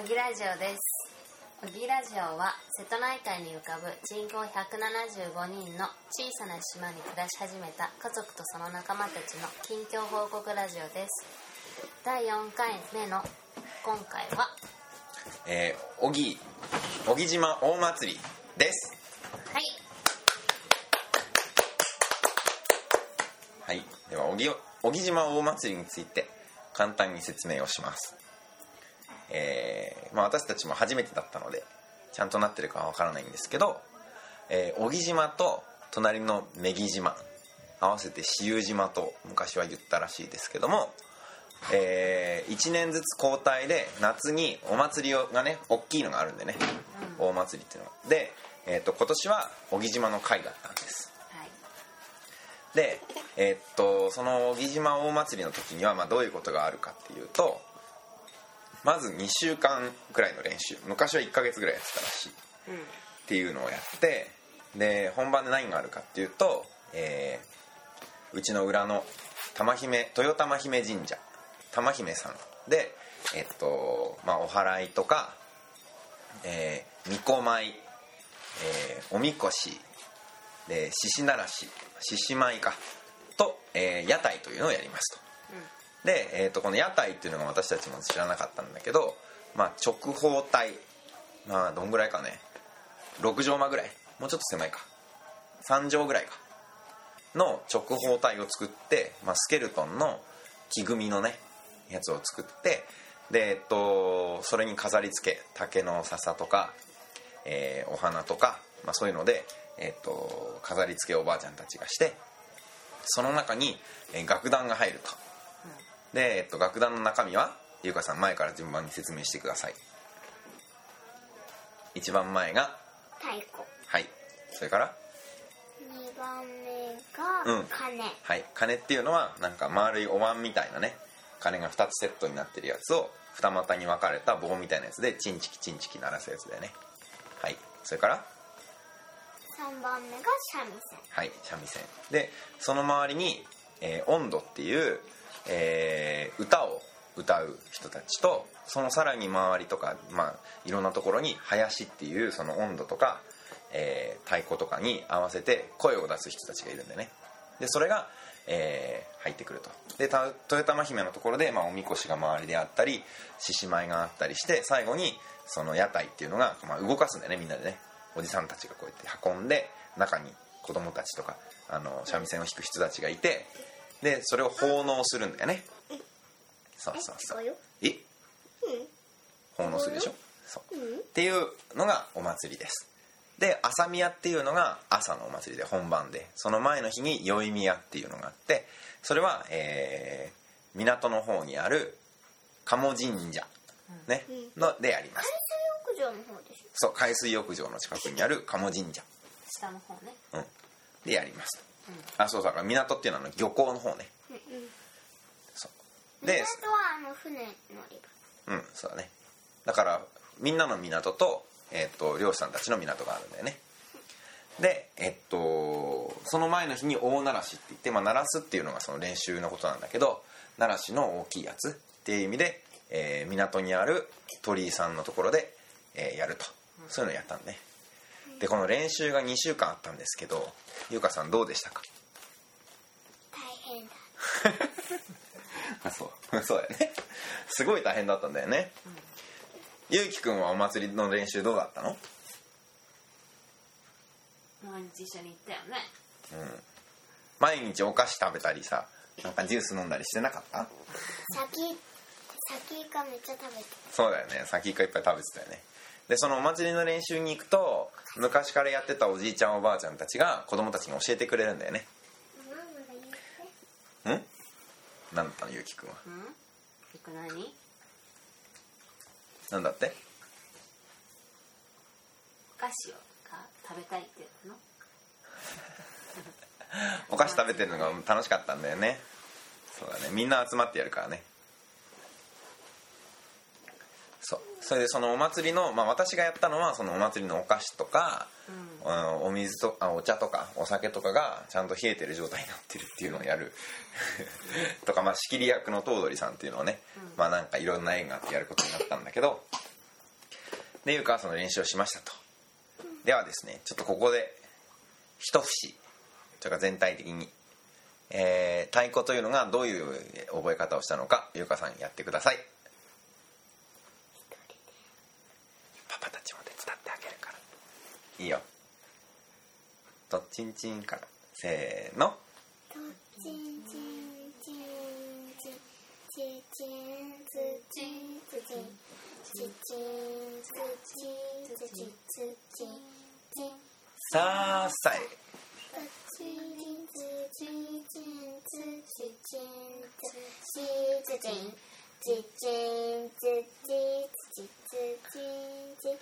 にちはこんにちは。小木ラジオです。小木ラジオは瀬戸内海に浮かぶ人口175人の小さな島に暮らし始めた家族とその仲間たちの近況報告ラジオです。第4回目の今回は？えー、小木小木島大祭りです。はい。はい。では小木小木島大祭りについて簡単に説明をしますえーまあ、私たちも初めてだったのでちゃんとなってるかはわからないんですけど、えー小木島と隣の女木島合わせて私有島と昔は言ったらしいですけども、え1年ずつ交代で夏にお祭りがね大きいのがあるんでね、大祭りっていうのが。で、えー、と今年は小木島の会だったんです。はい。でえーっとその小木島大祭りの時には、まあ、どういうことがあるかっていうとまず2週間くらいの練習。昔は1ヶ月ぐらいやってたらしい。っていうのをやってで本番で何があるかっていうと、えーうちの裏の玉姫豊玉姫神社。玉姫さん。でえっとまあお祓いとかえー、巫女舞、えーおみこしで獅子鳴らし獅子舞か。と、えー屋台というのをやりますと。で、えー、とこの屋台っていうのが私たちも知らなかったんだけど、まあ、直方体。まあどんぐらいかね。6畳間ぐらい。もうちょっと狭いか。3畳ぐらいか。の直方体を作って、まあ、スケルトンの木組みのねやつを作ってでえっとそれに飾り付け竹の笹とか、えーお花とか、まあ、そういうので、えっと飾り付けおばあちゃんたちがしてその中に、えー楽団が入ると。で、えっと、楽団の中身はゆうかさん前から順番に説明してください。一番前が太鼓。はい。それから二番目うん。が鐘。はい。鐘っていうのはなんか丸いお椀みたいなね鐘が2つセットになってるやつを二股に分かれた棒みたいなやつでチンチキチンチキ鳴らすやつだよね。はい。それから三番目が三味線。はい。三味線。でその周りに、えー音頭っていう、えー歌を歌う人たちとそのさらに周りとか、まあ、いろんなところに林っていうその音頭とか、えー太鼓とかに合わせて声を出す人たちがいるんでね。でそれが、えー入ってくると。で豊玉姫のところで、まあ、おみこしが周りであったり獅子舞があったりして最後にその屋台っていうのが、まあ、動かすんだよねみんなでね。おじさんたちがこうやって運んで中に子供たちとかあの三味線を弾く人たちがいてでそれを奉納するんだよね。そうそうそう。え奉納するでしょ？そう。っていうのがお祭りです。で朝宮っていうのが朝のお祭りで本番で。その前の日に宵宮っていうのがあってそれは、えー港の方にある鴨神社、ねのでやります。海水浴場の方でしょ？そう海水浴場の近くにある鴨神社、下の方ね。うん、でやります。と、あそうだから港っていうのは漁港の方ね。うんうん。そう。で港はあの船乗り場。うんそうだね。だからみんなの港と,、えっと漁師さんたちの港があるんだよね。でえっとその前の日に大鳴らしって言って、まあ、鳴らすっていうのがその練習のことなんだけど鳴らしの大きいやつっていう意味で、えー港にある鳥居さんのところで、えーやると。そういうのをやったんねでこの練習が2週間あったんですけど優香さんどうでしたか？大変だ。あそう。そうだよね。すごい大変だったんだよね、ゆうきくんはお祭りの練習どうだったの？毎日一緒に行ったよね。毎日お菓子食べたりさなんかジュース飲んだりしてなかった？先、先イカめっちゃ食べて。そうだよね。先イカいっぱい食べてたよねでそのお祭りの練習に行くと昔からやってたおじいちゃんおばあちゃんたちが子供たちに教えてくれるんだよね。ん？なんだったのゆうきくんは？なんだって？お菓子をか食べたいって言うの？お菓子食べてるのが楽しかったんだよね。そうだね。みんな集まってやるからねそう。それでそのお祭りの、まあ、私がやったのはそのお祭りのお菓子とか、あのお水とあお茶とかお酒とかがちゃんと冷えてる状態になってるっていうのをやる。とか、まあ、仕切り役の頭取さんっていうのをね、まあなんかいろんな縁があってやることになったんだけどでいうかその練習をしましたと。ではですねちょっとここで一節というか全体的に、えー太鼓というのがどういう覚え方をしたのかゆうかさんやってくださいパパたちも手伝ってあげるからいいよ。とっちんちんから。せーの。とちんちんちんちんちちんつちんつちんちちんつちんつちんつちんちんさあさえとちんつちんちんつちちんつちつちんちちんつちつちつちんち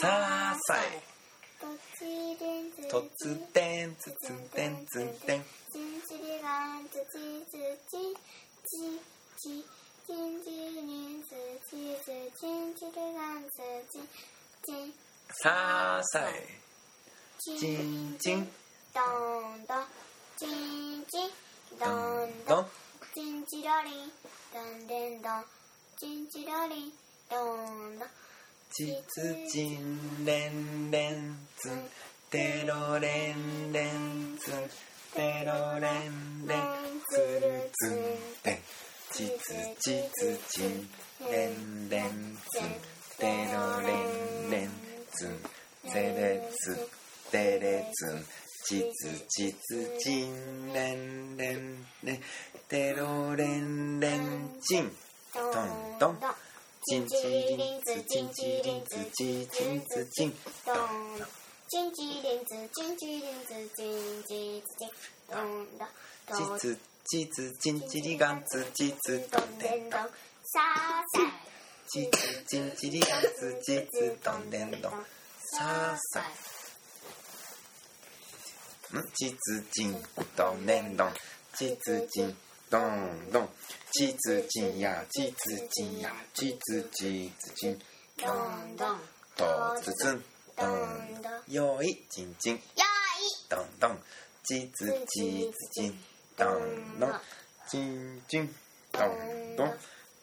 さあさえとちりんつつてんつつんてんつんてん。ちんちりがんつちつちちちちんちりんつちつちんちりがんつちちんさあさえちちんちんどんどんちんちんどどんんどんどんちんちらりんどんでんどんちんちらりんどんどんちつちんれんれんつんテロレンレンツテロレンレンツルツテンチツチツチンレンレンツテロレンレンツンテレツテレツンチツチツチンレンレンレン。つちんちりがんつちつどんでんどんさあさちつちんちりがんつちつどんでんどんさあさんちつちんどんでんどんちつちんどんどんちつちんやちつちんやちつちつちんどんどんとつつんどんどんよいちんちんよいどんどんちつちつちんどんどんちんちんどんどん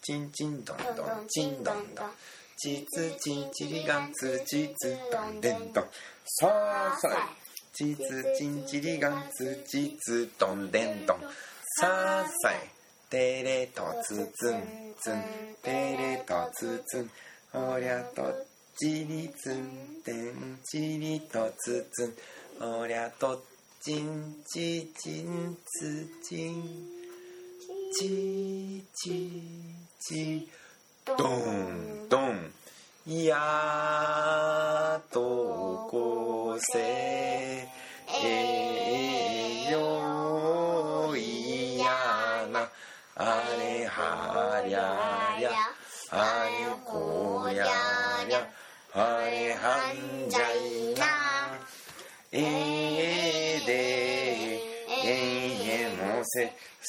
ちんちんどんどんちんどんどんちつちんちりがんつちつどんでんどんさあさいちつちんちりがんつちつどんでんどんさあさいてれとつつんつんてれとつつんおりゃとちりつんてんちりとつつんおりゃとちんちちんつちん。ちちち。どんどん。やっとこせ。え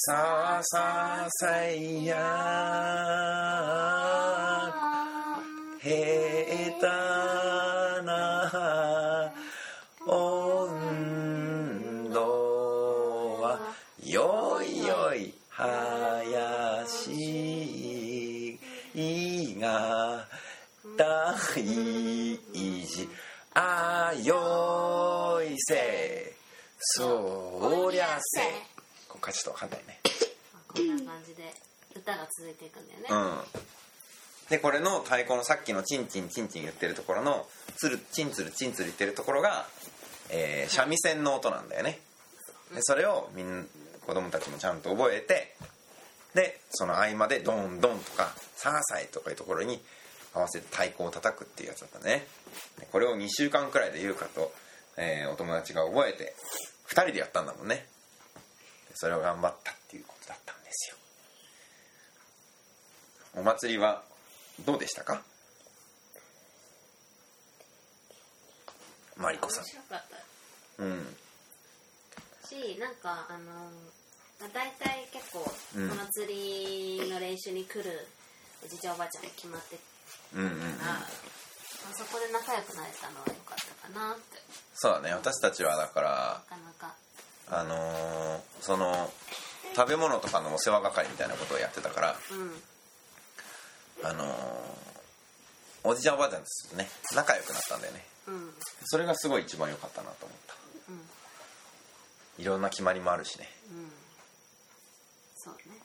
さあさあさいや。へたな。温度はよいよいはやしいが大事。あよいせそりゃせからちょっとわかんないね。こんな感じで歌が続いていくんだよね、うん。でこれの太鼓のさっきのチンチンチンチン言ってるところのつるチンツルチンツル言ってるところが、えー三味線の音なんだよね。でそれをみん子供たちもちゃんと覚えてでその合間でドンドンとかサーサイとかいうところに合わせて太鼓を叩くっていうやつだったね。でこれを2週間くらいで優香と、えーお友達が覚えて2人でやったんだもんね。でそれを頑張ったっていうことだったんですよ。お祭りはどうでしたか？マリコさん。うん。しなんかあのまあ大体結構うん。お祭りの練習に来るおじいちゃんおばあちゃんが決まってうんうんうん。あそこで仲良くなれたのは良かったかなって。そうだね。私たちはだからなかなかあのーその食べ物とかのお世話係みたいなことをやってたからうん。あのーおじちゃんおばあちゃんとね仲良くなったんだよね。うん。うんそれがすごい一番良かったなと思った。いろんな決まりもあるしね。うん。そうね。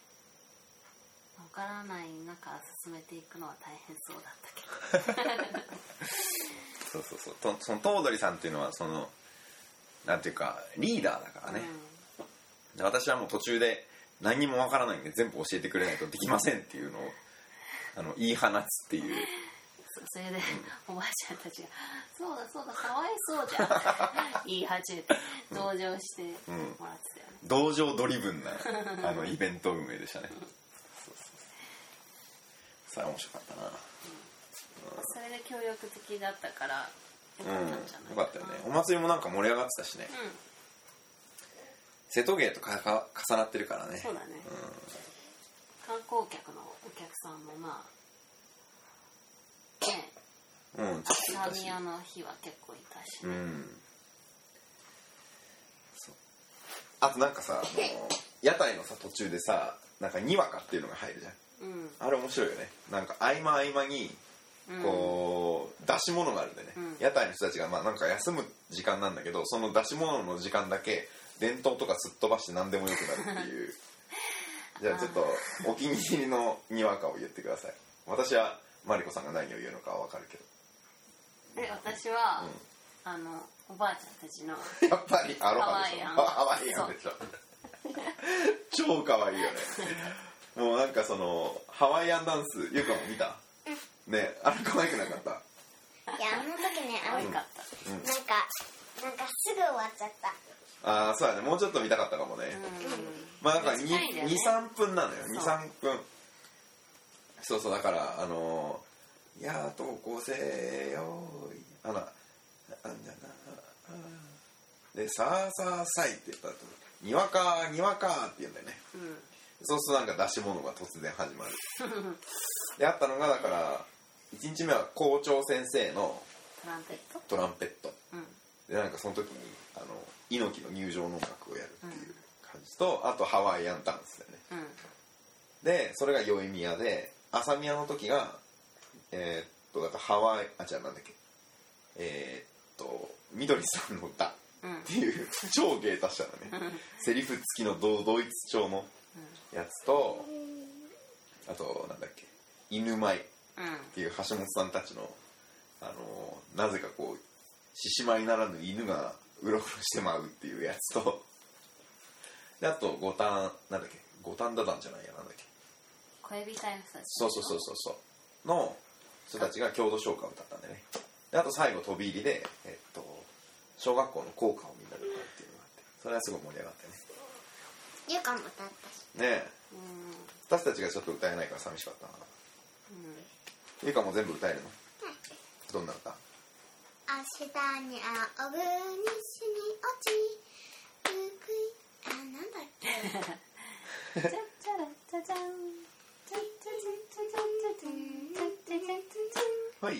わからない中進めていくのは大変そうだったけど。そうそうそう。とその頭取さんっていうのはそのなんていうかリーダーだからね、で私はもう途中で何にもわからないんで全部教えてくれないとできませんっていうのをあの言い放つっていう。それで、おばあちゃんたちが「そうだそうだかわいそうじゃん」言い始めて同情してもらってたよね、同情ドリブンなあのイベント運営でしたね。そうそうそう。さあ面白かったな。それで協力的だったからようん。かったんじゃないよかったよね。お祭りもなんか盛り上がってたしね。うん。瀬戸芸とかか重なってるからね。そうだね、観光客のお客さんもまあね。うん、うん、ちょっといサたし。ミヤの日は結構いたし、うん。そう。あとなんかさあの 屋台のさ途中でさなんかにわかっていうのが入るじゃん。うん。あれ面白いよね。なんか合間合間にこう、出し物があるんでね、うん。屋台の人たちがまあなんか休む時間なんだけどその出し物の時間だけ伝統とかすっ飛ばして何でもよくなるっていう。じゃあちょっとお気に入りのにわかを言ってください。私はマリコさんが何を言うのかは分かるけで私は、あのおばあちゃんたちのどやっぱりアロハでしょ。ハ。ワイアンでしょ。超可愛いよね。もうなんかそのハワイアンダンスゆかも見た？ねあれ可愛くなかった。いやあの時ねあ愛かった、なんかなんかすぐ終わっちゃった。ああそうだね。もうちょっと見たかったかもね、まあなんか短いんだよね。23分なのよ。そう。23分そうそうだからあのー「やっとこせよーい」あらあんじゃなで「さあさあさい」って言った後に「にわかにわか」って言うんだよね。うん。そうするとなんか出し物が突然始まる。であったのがだから1日目は校長先生のトランペット？トランペット。うん。でなんかその時にあの猪木の入場の音楽をやるっていう感じと、あとハワイアンダンスだよね。うん。でそれが宵宮で朝宮の時がえーっとだからハワイあ違うなんだっけ。えーっとみどりさんの歌うん。っていう超芸達者だねセリフ付きのドドイツ調のやつとあとなんだっけ。犬舞っうん。ていう橋本さんたちのあのなぜかこう獅子舞ならぬ犬がうろうろしてまうっていうやつとであと五反なんだっけ五反田団じゃないやなんだっけ。小指隊の人たちそうそうそうそうそう。の人たちが郷土唱歌を歌ったんでね。であと最後飛び入りで、えっと、小学校の校歌をみんなで歌うっていうのがあってそれはすごい盛り上がってゆかも歌ったし。ねねえ。うん。私たちがちょっと歌えないから寂しかったな。うんゆかも全部歌えるの？どんな歌？明日に青ぶ西に落ちゆくい。あなんだっけ？じゃじゃらじゃじゃんじゃじゃじゃじゃじゃじゃじゃじゃじゃじゃはい。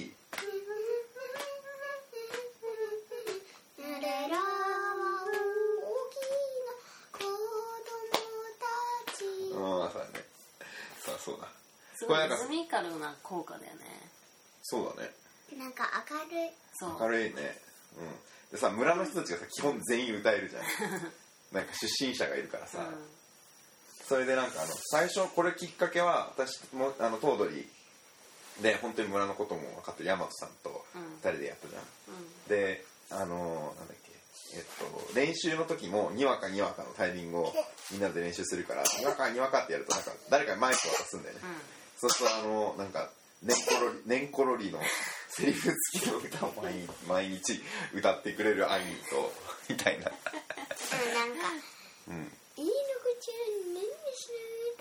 濡れらは大きな子供たち。ああそうだね。さあそうだすごいこれなんかリズミカルな効果だよね。そうだね。なんか明るい。そう。明るいね。うん。でさ村の人たちがさ基本全員歌えるじゃん。なんか出身者がいるからさ、それでなんかあの最初これきっかけは私もあの頭取で本当に村のことも分かってる大和さんとうん。2人でやったじゃん、うん。であのなんだっけ。えっと練習の時もにわかにわかのタイミングをみんなで練習するからにわかにわかってやるとなんか誰かにマイク渡すんだよね、そうするとあのなんかネンコロリネンコロリのセリフ付きの歌を毎日毎日歌ってくれるアイニーとみたいな。うんなんかうん「いいのこちゃんねんねし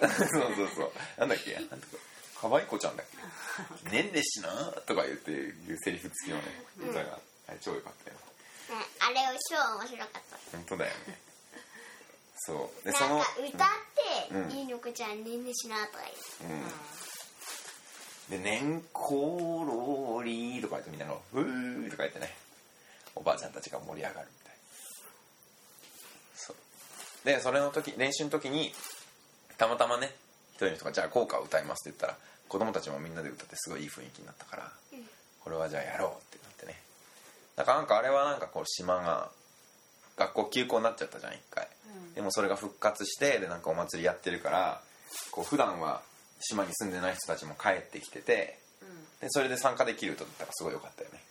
なそうそうそう。なんだっけ？なんだっけ？可愛い子ちゃんだっけ「ねんねしな」とか言っていうセリフ付きのね歌が、あれ超良かったよ。ねあれを超面白かった。本当だよね。そう。でなんそのか歌って「うん。いいのこちゃんねんねしな」とか言って。うん、で「年功ローリー」とか言ってみんなが「うー」とか言ってね。おばあちゃんたちが盛り上がるみたい。そう。でそれの時練習の時にたまたまね一人の人が「じゃあ校歌を歌います」って言ったら子供たちもみんなで歌ってすごいいい雰囲気になったから、これはじゃあやろうってなってね。だからなんかあれはなんかこう島が学校休校になっちゃったじゃん一回、うん。でもそれが復活してでなんかお祭りやってるからこう普段は島に住んでない人たちも帰ってきててうん。でそれで参加できると思ったらすごい良かったよね。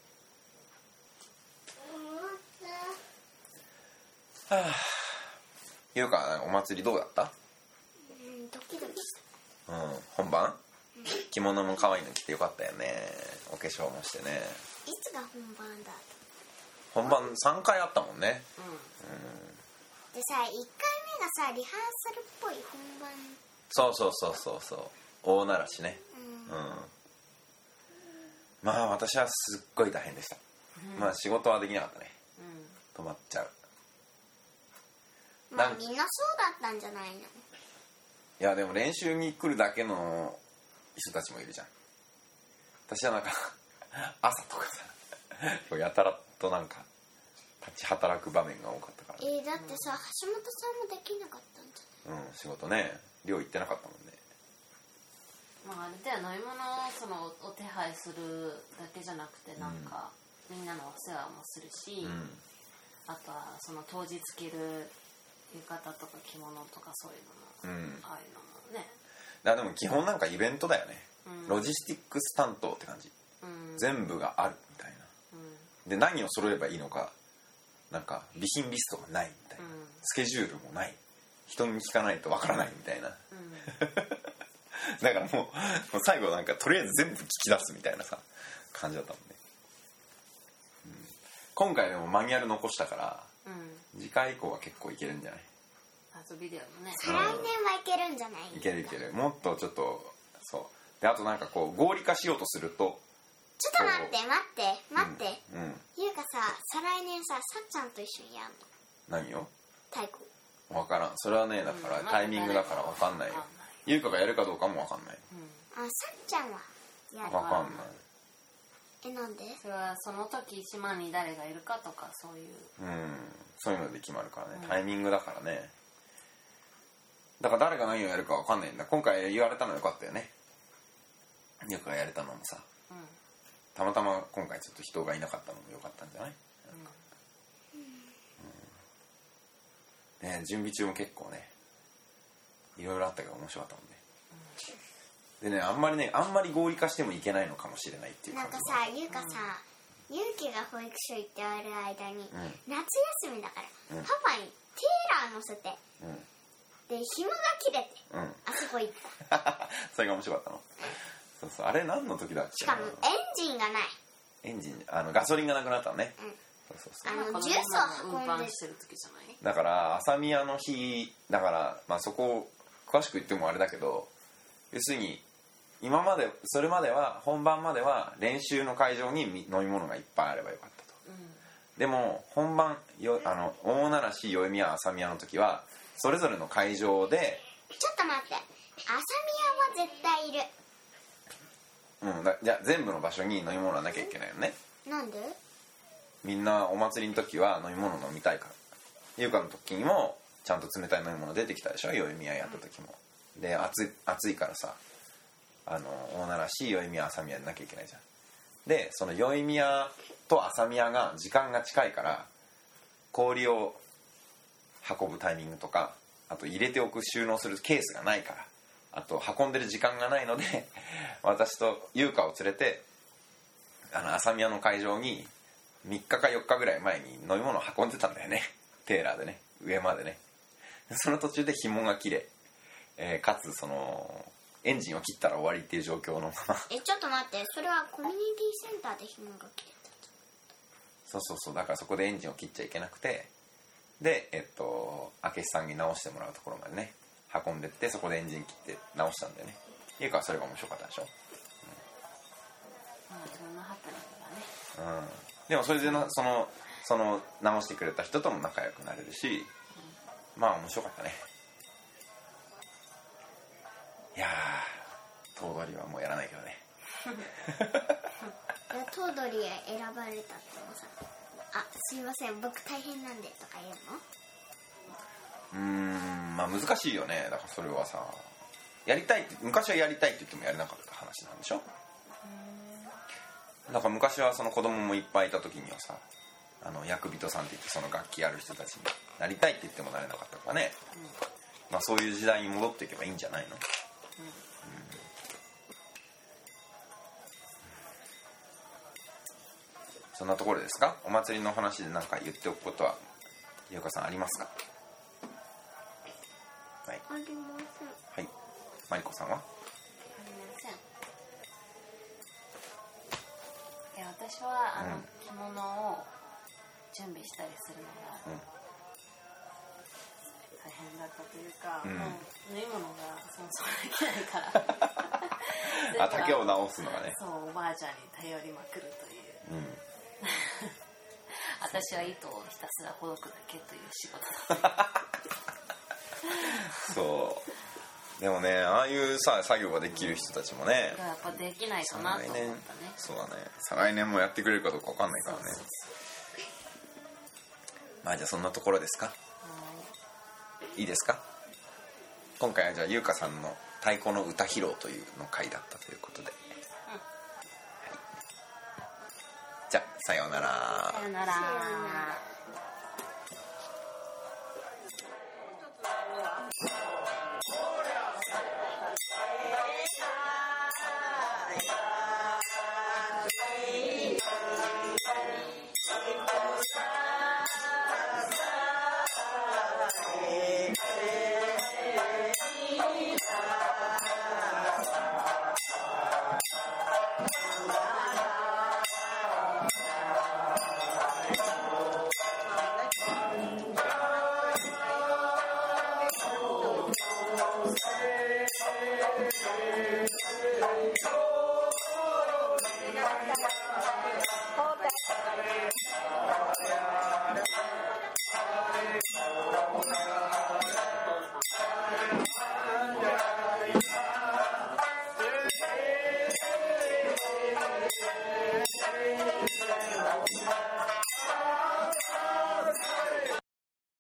はあいうかお祭りどうだった？うんドキドキうん。本番？着物も可愛いの着てよかったよね。お化粧もしてね。いつが本番だ本番3回あったもんね。うでさ1回目がさリハーサルっぽい本番。そうそうそうそうそう大鳴らしね。うん。うん。まあ私はすっごい大変でした、まあ仕事はできなかったね。んうん。止まっちゃう。まあみんなそうだったんじゃないの？いやでも練習に来るだけの人たちもいるじゃん。私はなんか 朝とかさやたらとなんか立ち働く場面が多かったから、えー、だってさ橋本さんもできなかったんじうん、仕事ね寮行ってなかったもんねまああれだよ飲み物をそのお手配するだけじゃなくてなんか、みんなのお世話もするし、うん。あとはその当日着る浴衣とか着物とかそういうのも、うん。ああいうのもね。だでも基本なんかイベントだよね、うん。ロジスティックス担当って感じ。うん。全部があるみたいな。うん。で何を揃えばいいのかなんか備品リストがないみたいな、うん。スケジュールもない。人に聞かないとわからないみたいな。うん だからもうもう最後なんかとりあえず全部聞き出すみたいなさ感じだったもんね、うん。今回でもマニュアル残したからうん。次回以降は結構いけるんじゃない？あとビデオもね。再来年はいけるんじゃない？いけるいける。もっとちょっとそう。であとなんかこう合理化しようとするとちょっと待って待って待って、うん、うん、ゆうかさ再来年ささっちゃんと一緒にやんの？何を？太鼓。分からん。それはねだからうんタイミングだから分かんないよ優香がやるかどうかも分かんない。うん。あさっちゃんはやる。分かんない。えなんで？それはその時島に誰がいるかとかそういう。うん。そういうので決まるからね。うん。タイミングだからね。だから誰が何をやるか分かんないんだ。今回言われたのよかったよね。優香がやれたのもさ。うん。たまたま今回ちょっと人がいなかったのもよかったんじゃない？ね準備中も結構ねいろいろあったけど面白かったもんね。でねあんまりねあんまり合理化してもいけないのかもしれないっていうなんか感じ。もさゆうかさ、ゆうきが保育所行ってある間に、ん。夏休みだから、うん。パパにテーラー乗せてうん。で紐が切れてうん。あそこ行った。それが面白かったの。そうそうあれ何の時だっけ？なしかもエンジンがない。エンジンあのガソリンがなくなったのね、うん。そうそうそう。あのジュースを運んで運搬してる時じゃない？だから朝宮の日だから、まあ、そこを詳しく言ってもあれだけど要するに今までそれまでは本番までは練習の会場にみ飲み物がいっぱいあればよかったと。でも本番よあの大奈良市代々宮朝宮の時はそれぞれの会場で、ちょっと待って。朝宮は絶対いる。うん、だじゃあ全部の場所に飲み物はなきゃいけないよね。なんで？みんなお祭りの時は飲み物飲みたいから。優香の時にもちゃんと冷たい飲み物出てきたでしょ？代々宮やった時も。で暑い暑いからさあの大奈良市代々宮朝宮でなきゃいけないじゃん。でその代々宮と朝宮が時間が近いから氷を運ぶタイミングとかあと入れておく収納するケースがないからあと運んでる時間がないので 私と優香を連れてあの朝宮の会場に3日か4日ぐらい前に飲み物を運んでたんだよね。テーラーでね。上までね。その途中で紐が切れ、えーかつそのエンジンを切ったら終わりっていう状況のまま。えちょっと待ってそれはコミュニティセンターで紐が切れたそうそうそうだからそこでエンジンを切っちゃいけなくてでえっと明智さんに直してもらうところまでね運んでってそこでエンジン切って直したんだよね。いうかそれが面白かったでしょ。まあいろんなハプニングがね。うん。でもそれでなそのその直してくれた人とも仲良くなれるしまあ面白かったね。いやー頭取りはもうやらないけどね。頭取へ選ばれたってもさ「あすいません僕大変なんで」とか言うの？うーんまあ難しいよね。だからそれはさやりたいって昔はやりたいって言ってもやれなかった話なんでしょ？だから昔はその子供もいっぱいいた時にはさあの役人さんって言ってその楽器やる人たちになりたいって言ってもなれなかったからね、まあ、そういう時代に戻っていけばいいんじゃないの、そんなところですか？お祭りの話で何か言っておくことは優香さんありますか？はい。ありません。はい。マリコさんは？ありません。いや私はあの、うん。着物を準備したりするのがうん。大変だったというか、うん。もう縫い物がそもそもできないから。あ竹を直すのがね。そうおばあちゃんに頼りまくるという。うん。私は糸をひたすらほどくだけという仕事だ そう。でもねああいうさ作業ができる人たちもね。やっぱできないかなと思ったね。そうだね。再来年もやってくれるかどうかわかんないからね。そうそう。まあじゃあそんなところですか？いいですか？今回はじゃあ優香さんの太鼓の歌披露というの回だったということで、はいじゃあさようなら。さよならさよなら